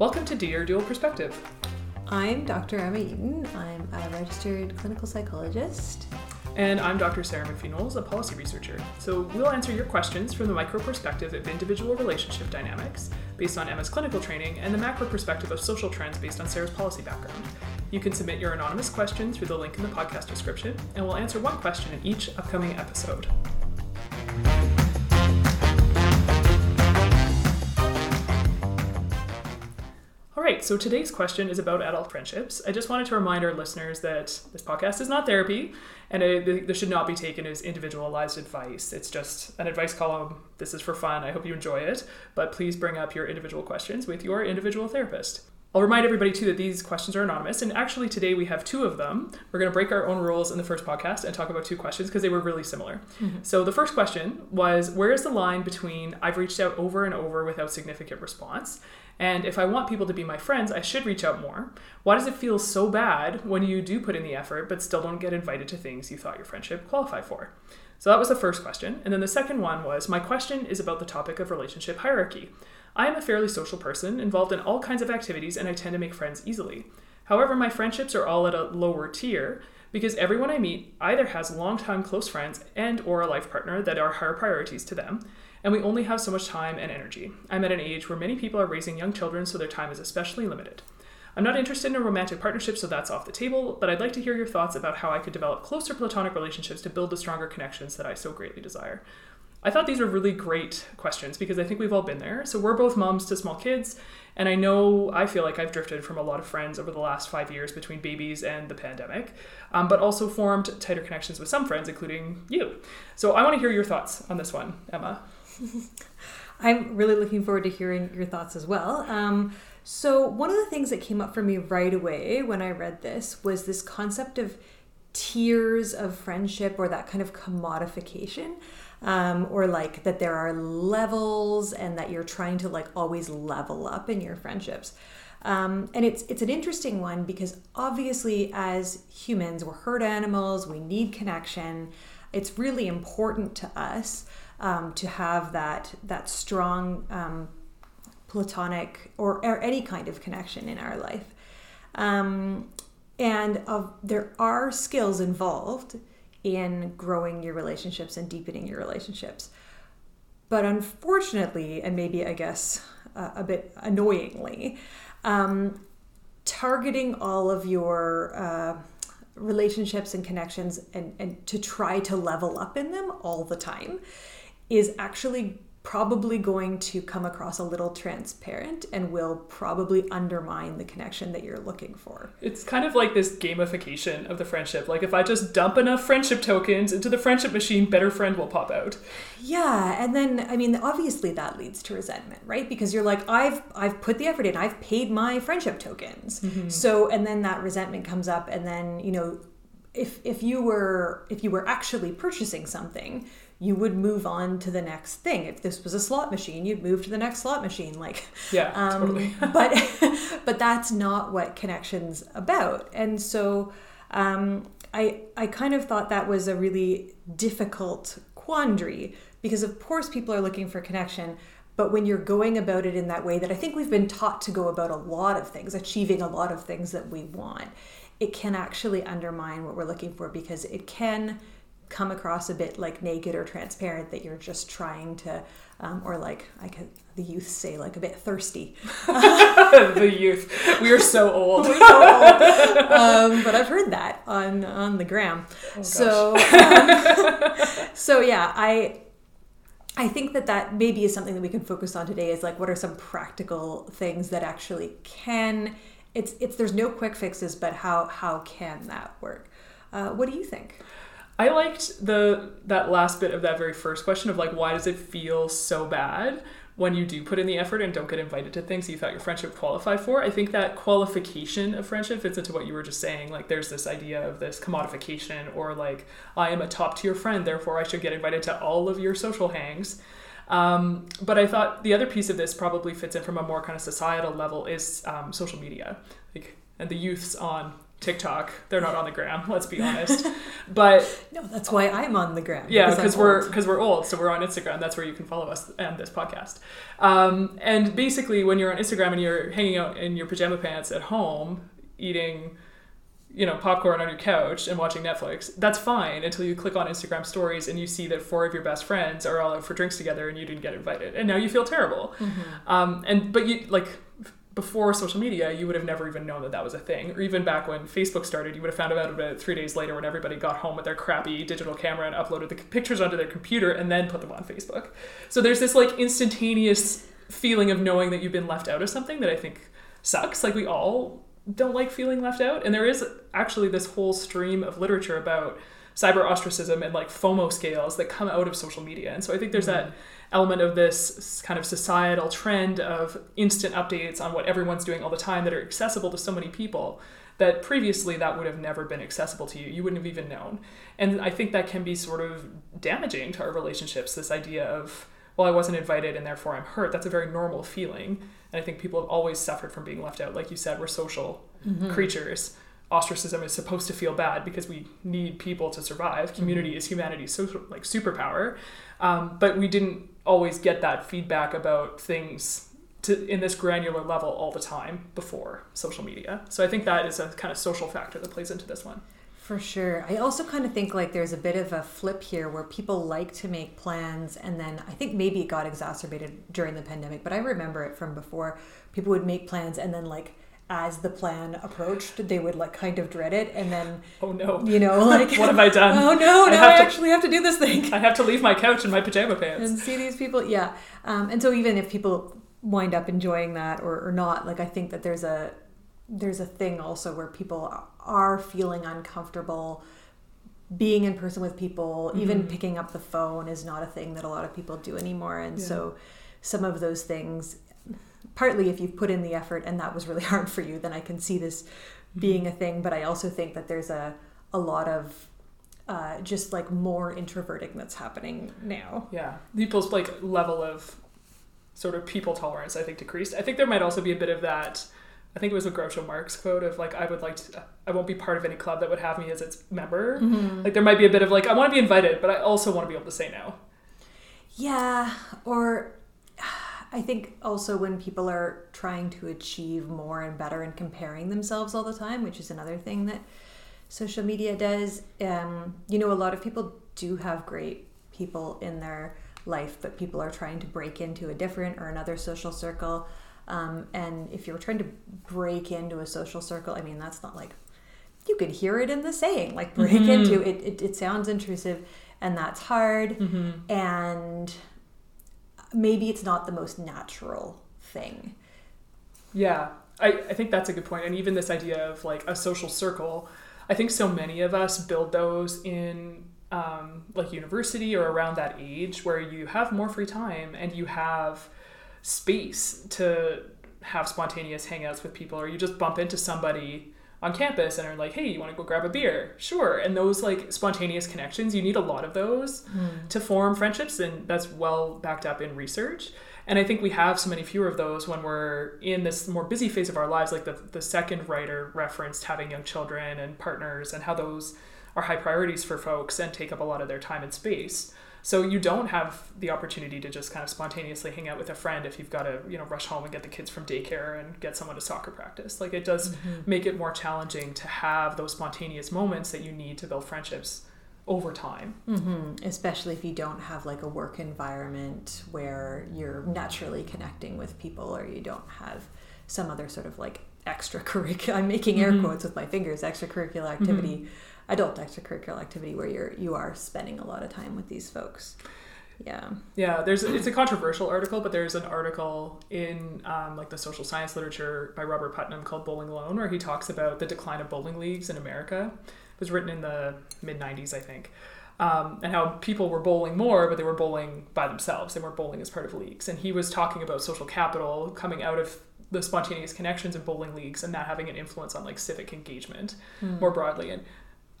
Welcome to Dear Dual Perspective. I'm Dr. Emma Eaton. I'm a registered clinical psychologist. And I'm Dr. Sarah McPhee-Knowles, a policy researcher. So we'll answer your questions from the micro perspective of individual relationship dynamics, based on Emma's clinical training, and the macro perspective of social trends based on Sarah's policy background. You can submit your anonymous question through the link in the podcast description, and we'll answer one question in each upcoming episode. All right, so today's question is about adult friendships. I just wanted to remind our listeners that this podcast is not therapy and it, this should not be taken as individualized advice. It's just an advice column. This is for fun. I hope you enjoy it, but please bring up your individual questions with your individual therapist. I'll remind everybody too that these questions are anonymous, and actually today we have two of them. We're going to break our own rules in the first podcast and talk about two questions because they were really similar. Mm-hmm. So the first question was Where is the line between I've reached out over and over without significant response? And if I want people to be my friends, I should reach out more. Why does it feel so bad when you do put in the effort but still don't get invited to things you thought your friendship qualified for? So that was the first question. And then the second one was My question is about the topic of relationship hierarchy. I am a fairly social person, involved in all kinds of activities, and I tend to make friends easily. However, my friendships are all at a lower tier because everyone I meet either has longtime close friends and or a life partner that are higher priorities to them, and we only have so much time and energy. I'm at an age where many people are raising young children, so their time is especially limited. I'm not interested in a romantic partnership, so that's off the table, but I'd like to hear your thoughts about how I could develop closer platonic relationships to build the stronger connections that I so greatly desire. I thought these were really great questions because I think we've all been there. So we're both moms to small kids, and I know I feel like I've drifted from a lot of friends over the last five years between babies and the pandemic, um, but also formed tighter connections with some friends, including you. So I want to hear your thoughts on this one, Emma. I'm really looking forward to hearing your thoughts as well. Um, so, one of the things that came up for me right away when I read this was this concept of tiers of friendship or that kind of commodification um, or like that there are levels and that you're trying to like always level up in your friendships. Um, and it's it's an interesting one because obviously as humans we're herd animals we need connection it's really important to us um, to have that that strong um, platonic or, or, any kind of connection in our life um, and there are skills involved in growing your relationships and deepening your relationships. But unfortunately, and maybe I guess uh, a bit annoyingly, um, targeting all of your uh, relationships and connections and, and to try to level up in them all the time is actually probably going to come across a little transparent and will probably undermine the connection that you're looking for. It's kind of like this gamification of the friendship. Like if I just dump enough friendship tokens into the friendship machine, better friend will pop out. Yeah, and then I mean obviously that leads to resentment, right? Because you're like I've I've put the effort in. I've paid my friendship tokens. Mm-hmm. So and then that resentment comes up and then, you know, if if you were if you were actually purchasing something you would move on to the next thing. If this was a slot machine, you'd move to the next slot machine. Like, yeah, um, totally. but but that's not what connections about. And so, um, I I kind of thought that was a really difficult quandary because of course people are looking for connection. But when you're going about it in that way that I think we've been taught to go about a lot of things, achieving a lot of things that we want, it can actually undermine what we're looking for because it can come across a bit like naked or transparent that you're just trying to um, or like I could the youth say like a bit thirsty. the youth, we are so old. so old. Um, but I've heard that on on the gram. Oh, so um, so yeah, I I think that that maybe is something that we can focus on today. Is like what are some practical things that actually can. It's it's there's no quick fixes, but how how can that work? Uh, what do you think? I liked the that last bit of that very first question of like why does it feel so bad when you do put in the effort and don't get invited to things you thought your friendship qualified for. I think that qualification of friendship fits into what you were just saying. Like there's this idea of this commodification or like I am a top tier friend, therefore I should get invited to all of your social hangs. Um, but I thought the other piece of this probably fits in from a more kind of societal level is um, social media, like and the youths on TikTok. They're not on the gram. Let's be honest. But no, that's why I'm on the gram. Yeah, because we're because we're old, so we're on Instagram. That's where you can follow us and this podcast. Um, and basically, when you're on Instagram and you're hanging out in your pajama pants at home, eating you know popcorn on your couch and watching netflix that's fine until you click on instagram stories and you see that four of your best friends are all out for drinks together and you didn't get invited and now you feel terrible mm-hmm. um, and but you like before social media you would have never even known that that was a thing. Or even back when facebook started you would have found out about it three days later when everybody got home with their crappy digital camera and uploaded the pictures onto their computer and then put them on facebook. So there's this like instantaneous feeling of knowing that you've been left out of something that i think sucks. Like we all don't like feeling left out. And there is actually this whole stream of literature about cyber ostracism and like FOMO scales that come out of social media. And so I think there's mm-hmm. that element of this kind of societal trend of instant updates on what everyone's doing all the time that are accessible to so many people that previously that would have never been accessible to you. You wouldn't have even known. And I think that can be sort of damaging to our relationships, this idea of, well, I wasn't invited and therefore I'm hurt. That's a very normal feeling. And I think people have always suffered from being left out. Like you said, we're social mm-hmm. creatures. Ostracism is supposed to feel bad because we need people to survive. Community mm-hmm. is humanity's social like superpower, um, but we didn't always get that feedback about things to in this granular level all the time before social media. So I think that is a kind of social factor that plays into this one. For sure. I also kind of think like there's a bit of a flip here where people like to make plans and then I think maybe it got exacerbated during the pandemic, but I remember it from before. People would make plans and then like as the plan approached, they would like kind of dread it, and then oh no, you know, like what have I done? Oh no, now I, I to, actually have to do this thing. I have to leave my couch in my pajama pants and see these people. Yeah, um, and so even if people wind up enjoying that or, or not, like I think that there's a there's a thing also where people are feeling uncomfortable being in person with people mm-hmm. even picking up the phone is not a thing that a lot of people do anymore and yeah. so some of those things partly if you've put in the effort and that was really hard for you then i can see this mm-hmm. being a thing but i also think that there's a a lot of uh, just like more introverting that's happening now yeah people's like level of sort of people tolerance i think decreased i think there might also be a bit of that I think it was a Groucho Marx quote of like, I would like to, I won't be part of any club that would have me as its member. Mm-hmm. Like, there might be a bit of like, I want to be invited, but I also want to be able to say no. Yeah. Or I think also when people are trying to achieve more and better and comparing themselves all the time, which is another thing that social media does, um, you know, a lot of people do have great people in their life, but people are trying to break into a different or another social circle um, and if you're trying to break into a social circle, I mean, that's not like you could hear it in the saying, like break mm-hmm. into it, it. It sounds intrusive, and that's hard. Mm-hmm. And maybe it's not the most natural thing. Yeah, I, I think that's a good point. And even this idea of like a social circle, I think so many of us build those in um, like university or around that age where you have more free time and you have space to have spontaneous hangouts with people or you just bump into somebody on campus and are like hey you want to go grab a beer? Sure. And those like spontaneous connections you need a lot of those mm. to form friendships and that's well backed up in research. And i think we have so many fewer of those when we're in this more busy phase of our lives like the, the second writer referenced having young children and partners and how those are high priorities for folks and take up a lot of their time and space so you don't have the opportunity to just kind of spontaneously hang out with a friend if you've got to, you know, rush home and get the kids from daycare and get someone to soccer practice. Like it does mm-hmm. make it more challenging to have those spontaneous moments that you need to build friendships over time. Mm-hmm. Especially if you don't have like a work environment where you're naturally connecting with people or you don't have some other sort of like extracurricular, I'm making air mm-hmm. quotes with my fingers, extracurricular activity mm-hmm adult extracurricular activity where you're you are spending a lot of time with these folks yeah yeah there's it's a controversial article but there's an article in um, like the social science literature by robert putnam called bowling alone where he talks about the decline of bowling leagues in america it was written in the mid 90s i think um, and how people were bowling more, but they were bowling by themselves. They weren't bowling as part of leagues. And he was talking about social capital coming out of the spontaneous connections in bowling leagues and that having an influence on like civic engagement mm. more broadly. And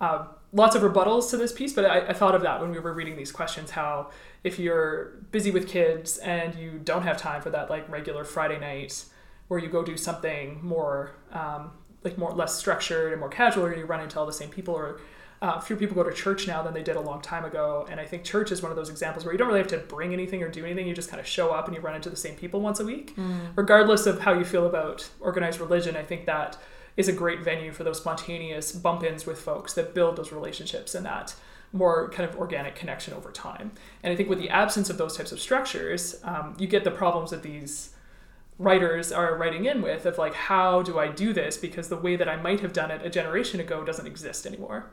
uh, lots of rebuttals to this piece, but I, I, thought of that when we were reading these questions. How if you're busy with kids and you don't have time for that like regular Friday night where you go do something more um, like more less structured and more casual, or you run into all the same people, or uh, fewer people go to church now than they did a long time ago. And I think church is one of those examples where you don't really have to bring anything or do anything. You just kind of show up and you run into the same people once a week. Mm. Regardless of how you feel about organized religion, I think that is a great venue for those spontaneous bump ins with folks that build those relationships and that more kind of organic connection over time. And I think with the absence of those types of structures, um, you get the problems that these writers are writing in with of like how do i do this? Because the way that i might have done it a generation ago doesn't exist anymore.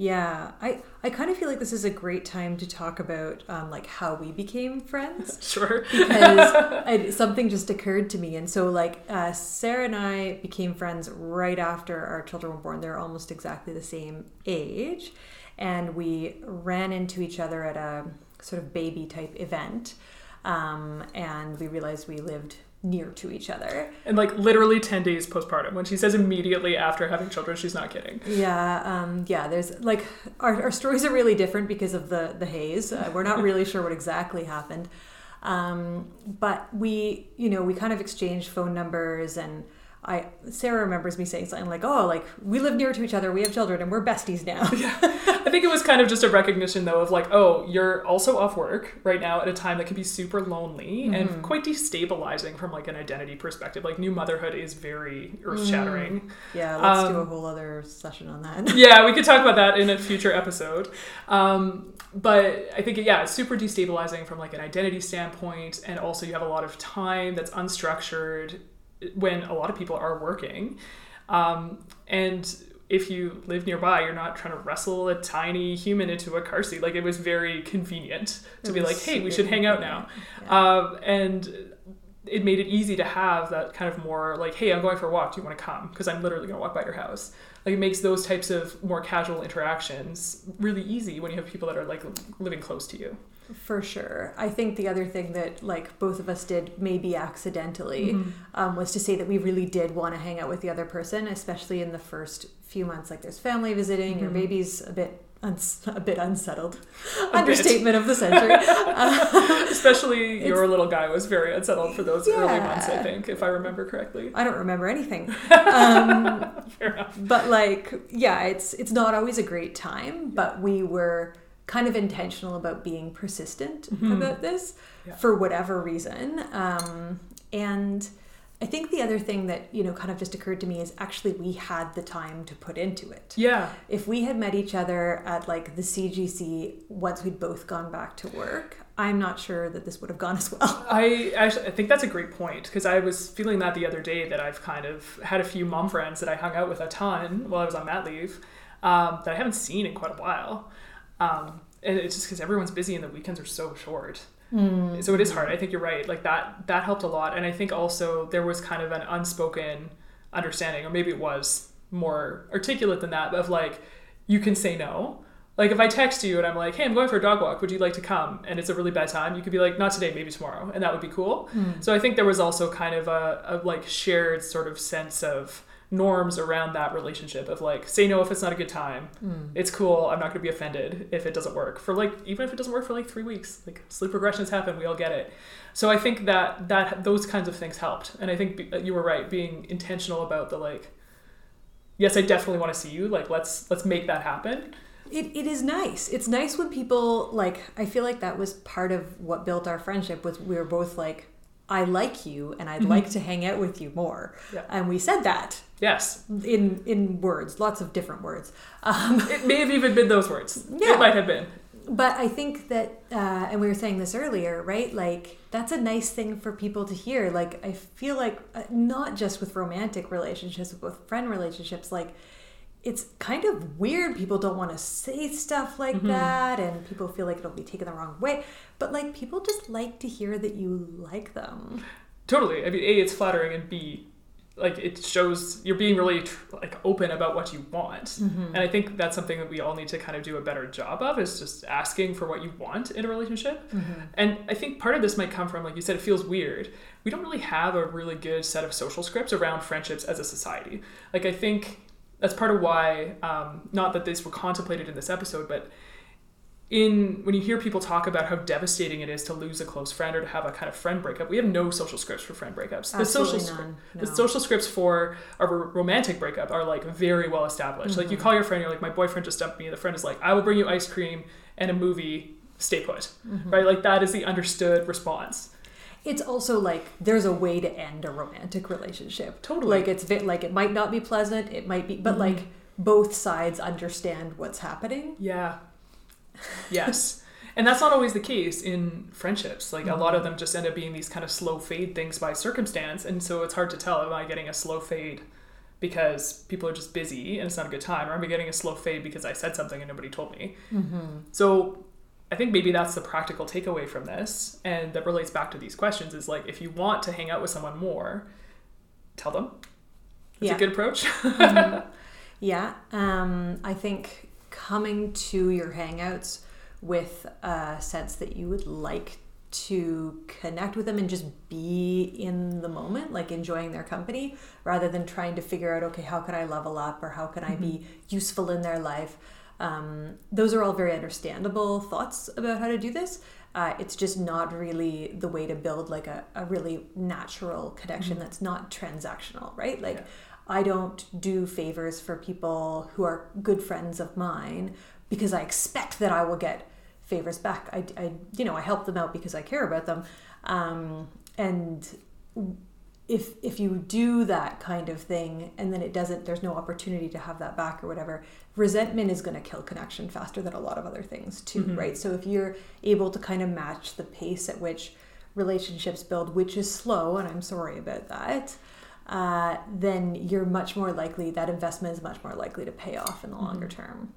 Yeah, I I kind of feel like this is a great time to talk about um, like how we became friends. Sure. Because I, something just occurred to me, and so like uh, Sarah and I became friends right after our children were born. They're almost exactly the same age, and we ran into each other at a sort of baby type event, um, and we realized we lived near to each other. and like literally 10 days postpartum when she says immediately after having children she's not kidding Yeah, um, yeah. There's like our, our stories are really different because of the the haze. Uh, we're not really sure what exactly happened, um, but we, you know, we kind of exchanged phone numbers, and I Sarah remembers me saying something like, "Oh, like we live near to each other, we have children, and we're besties now." yeah. i think it was kind of just a recognition though of like oh you're also off work right now at a time that can be super lonely and quite destabilizing from like an identity perspective like new motherhood is very earth-shattering yeah, let's do a Um, whole other session on that. yeah, we could talk about that in a future episode. Um, but I think yeah, it's super destabilizing from like an identity standpoint, and also you have a lot of time that's unstructured when a lot of people are working, um, and if you live nearby, you're not trying to wrestle a tiny human into a car seat. Like it was very convenient to It be like, hey, we should hang out now. yeah. Um, and it made it easy to have that kind of more like, hey, I'm going for a walk. Do you want to come? Because I'm literally going to walk by your house. Like it makes those types of more casual interactions really easy when you have people that are like living close to you. For sure. I think the other thing that like both of us did maybe accidentally um, was to say that we really did want to hang out with the other person, especially in the first few months. Like there's family visiting, your Mhm. baby's a bit uns- a bit unsettled. bit. Understatement of the century. Especially It's- your little guy was very unsettled for those early months, I think, if I remember correctly. I don't remember anything. Um, Fair enough. but like yeah it's it's not always a great time but we were kind of intentional about being persistent Mhm. about this Yeah. for whatever reason um, and i think the other thing that you know kind of just occurred to me is actually we had the time to put into it Yeah. if we had met each other at like the cgc once we'd both gone back to work i'm not sure that this would have gone as well I actually I think that's a great point because I was feeling that the other day that I've kind of had a few mom friends that I hung out with a ton while I was on mat leave um, that I haven't seen in quite a while. Um, and it's just because everyone's busy and the weekends are so short. So it is hard. I think you're right. Like that that helped a lot. And I think also there was kind of an unspoken understanding, or maybe it was more articulate than that, of like you can say no. Like if I text you and I'm like, "Hey, I'm going for a dog walk. Would you like to come?" and it's a really bad time, you could be like, "Not today, maybe tomorrow," and that would be cool. So I think there was also kind of a, a like shared sort of sense of norms around that relationship of like say no if it's not a good time. Hmm. It's cool. I'm not going to be offended if it doesn't work for like even if it doesn't work for like three weeks. Like sleep regressions happen. We all get it. So i think that that those kinds of things helped. And i think be, you were right being intentional about the like yes i definitely want to see you. Like let's let's make that happen. It, it is nice. It's nice when people like. I feel like that was part of what built our friendship. Was we were both like, I like you, and I'd like to hang out with you more. Yeah. And we said that yes in in words, lots of different words. Um, it may have even been those words Yeah. it might have been but I think that, uh, and we were saying this earlier, right? Like that's a nice thing for people to hear. Like I feel like uh, not just with romantic relationships, but with friend relationships, like it's kind of weird. People don't want to say stuff like mm-hmm. that, and people feel like it'll be taken the wrong way. But like people just like to hear that you like them. Totally. I mean, A, it's flattering, and B, like it shows you're being really like open about what you want. Mm-hmm. And I think that's something that we all need to kind of do a better job of is just asking for what you want in a relationship. Mm-hmm. And I think part of this might come from, like you said, it feels weird. We don't really have a really good set of social scripts around friendships as a society. Like I think that's part of why, um, not that these were contemplated in this episode, but in when you hear people talk about how devastating it is to lose a close friend or to have a kind of friend breakup, we have no social scripts for friend breakups. The social Absolutely script, none, the social scripts for a r- romantic breakup are like very well established. Like you Mm-hmm. call your friend, you're like, my boyfriend just dumped me. The friend is like, I will bring you ice cream and a movie. Stay put, Mm-hmm. right? Like that is the understood response. It's also like there's a way to end a romantic relationship. Totally. Like it's like it might not be pleasant. It might be, but Mhm. like both sides understand what's happening. Yeah. Yes. and that's not always the case in friendships. Like a lot of them just end up being these kind of slow fade things by circumstance. And so it's hard to tell am I getting a slow fade because people are just busy and it's not a good time, or am I getting a slow fade because I said something and nobody told me? So I think maybe that's the practical takeaway from this. And that relates back to these questions is like if you want to hang out with someone more, tell them. That's Yeah. a good approach. Yeah, um, I think coming to your hangouts with a sense that you would like to connect with them and just be in the moment, like enjoying their company, rather than trying to figure out, okay, how can I level up or how can I be useful in their life. Um, those are all very understandable thoughts about how to do this. Uh, it's just not really the way to build like a, a really natural connection that's not transactional, right? Like, Yeah. I don't do favors for people who are good friends of mine because I expect that I will get favors back. I, I you know, I help them out because I care about them. Um, and if if you do that kind of thing and then it doesn't there's no opportunity to have that back or whatever resentment is going to kill connection faster than a lot of other things too Mhm. right so if you're able to kind of match the pace at which relationships build which is slow and i'm sorry about that uh, then you're much more likely that investment is much more likely to pay off in the longer term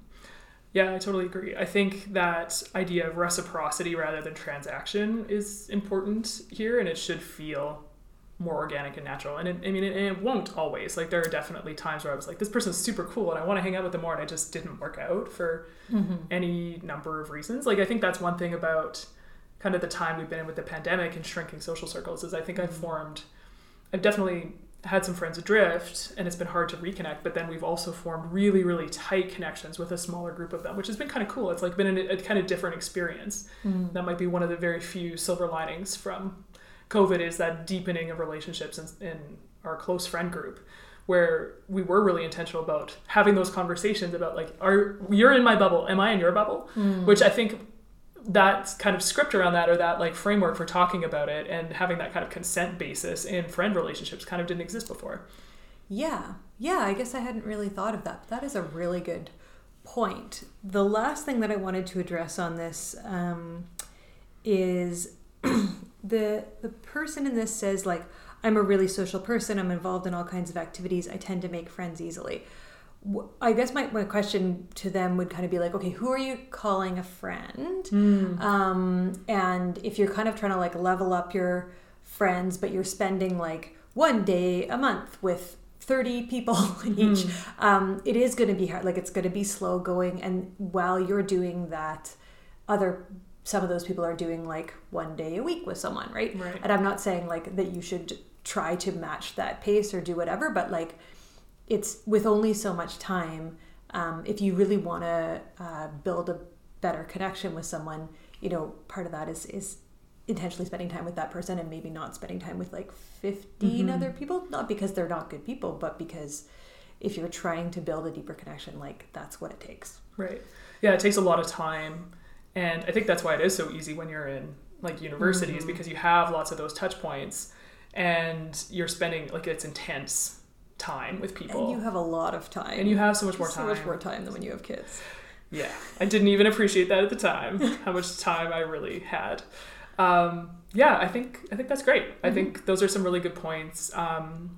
Yeah, I totally agree. I think that idea of reciprocity rather than transaction is important here, and it should feel more organic and natural. And it, I mean, it, and it won't always. Like, there are definitely times where I was like, this person's super cool, and I want to hang out with them more, and it just didn't work out for mm-hmm. any number of reasons. Like, I think that's one thing about kind of the time we've been in with the pandemic and shrinking social circles is I think I've mm-hmm. formed, I've definitely had some friends adrift and it's been hard to reconnect but then we've also formed really really tight connections with a smaller group of them which has been kind of cool it's like been a, a kind of different experience mm-hmm. that might be one of the very few silver linings from covid is that deepening of relationships in, in our close friend group where we were really intentional about having those conversations about like are you're in my bubble am i in your bubble which i think that kind of script around that or that like framework for talking about it and having that kind of consent basis in friend relationships kind of didn't exist before Yeah, yeah, I guess I hadn't really thought of that. But That is a really good point. The last thing that I wanted to address on this um, is the the person in this says like I'm a really social person. I'm involved in all kinds of activities. I tend to make friends easily. I guess my, my question to them would kind of be like, okay, who are you calling a friend? Um, and if you're kind of trying to like level up your friends, but you're spending like one day a month with 30 people each, um, it is going to be hard. Like it's going to be slow going. And while you're doing that, other some of those people are doing like one day a week with someone, right? Right. And I'm not saying like that you should try to match that pace or do whatever, but like it's with only so much time. Um, if you really want to uh, build a better connection with someone, you know, part of that is is intentionally spending time with that person and maybe not spending time with like 15 other people not because they're not good people but because if you're trying to build a deeper connection like that's what it takes Right. Yeah, it takes a lot of time. And I think that's why it is so easy when you're in like universities because you have lots of those touch points and you're spending like it's intense time with people. and you have a lot of time And you have so much more time. so much more time than when you have kids Yeah, I didn't even appreciate that at the time. how much time I really had. Um, yeah, I think I think that's great. I think those are some really good points. Um,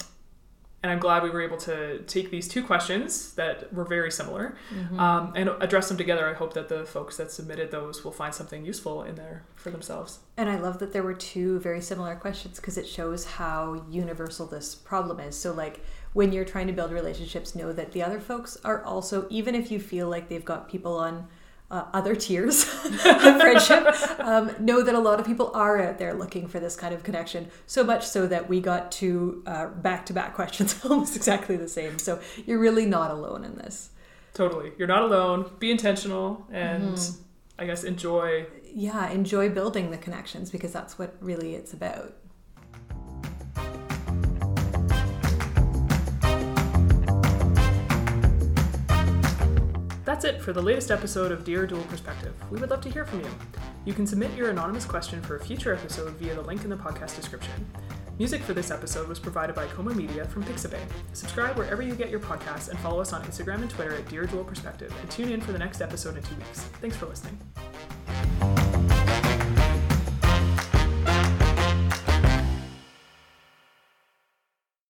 and I'm glad we were able to take these two questions that were very similar um, and address them together. I hope that the folks that submitted those will find something useful in there for themselves. And I love that there were two very similar questions because it shows how universal this problem is. So, like, when you're trying to build relationships, know that the other folks are also, even if you feel like they've got people on uh, other tiers of friendship, um, know that a lot of people are out there looking for this kind of connection. So much so that we got two back to back questions almost exactly the same. So, you're really not alone in this. Totally, you're not alone. Be intentional and I guess enjoy. Yeah, enjoy building the connections because that's what really it's about. That's it for the latest episode of Dear Dual Perspective. We would love to hear from you. You can submit your anonymous question for a future episode via the link in the podcast description. Music for this episode was provided by Coma Media from Pixabay. Subscribe wherever you get your podcasts and follow us on Instagram and Twitter at Dear Dual Perspective and tune in for the next episode in two weeks. Thanks for listening.